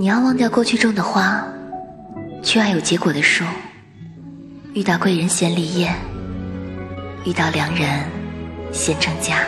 你要忘掉过去种的花去爱有结果的树。遇到贵人先立业遇到良人先成家。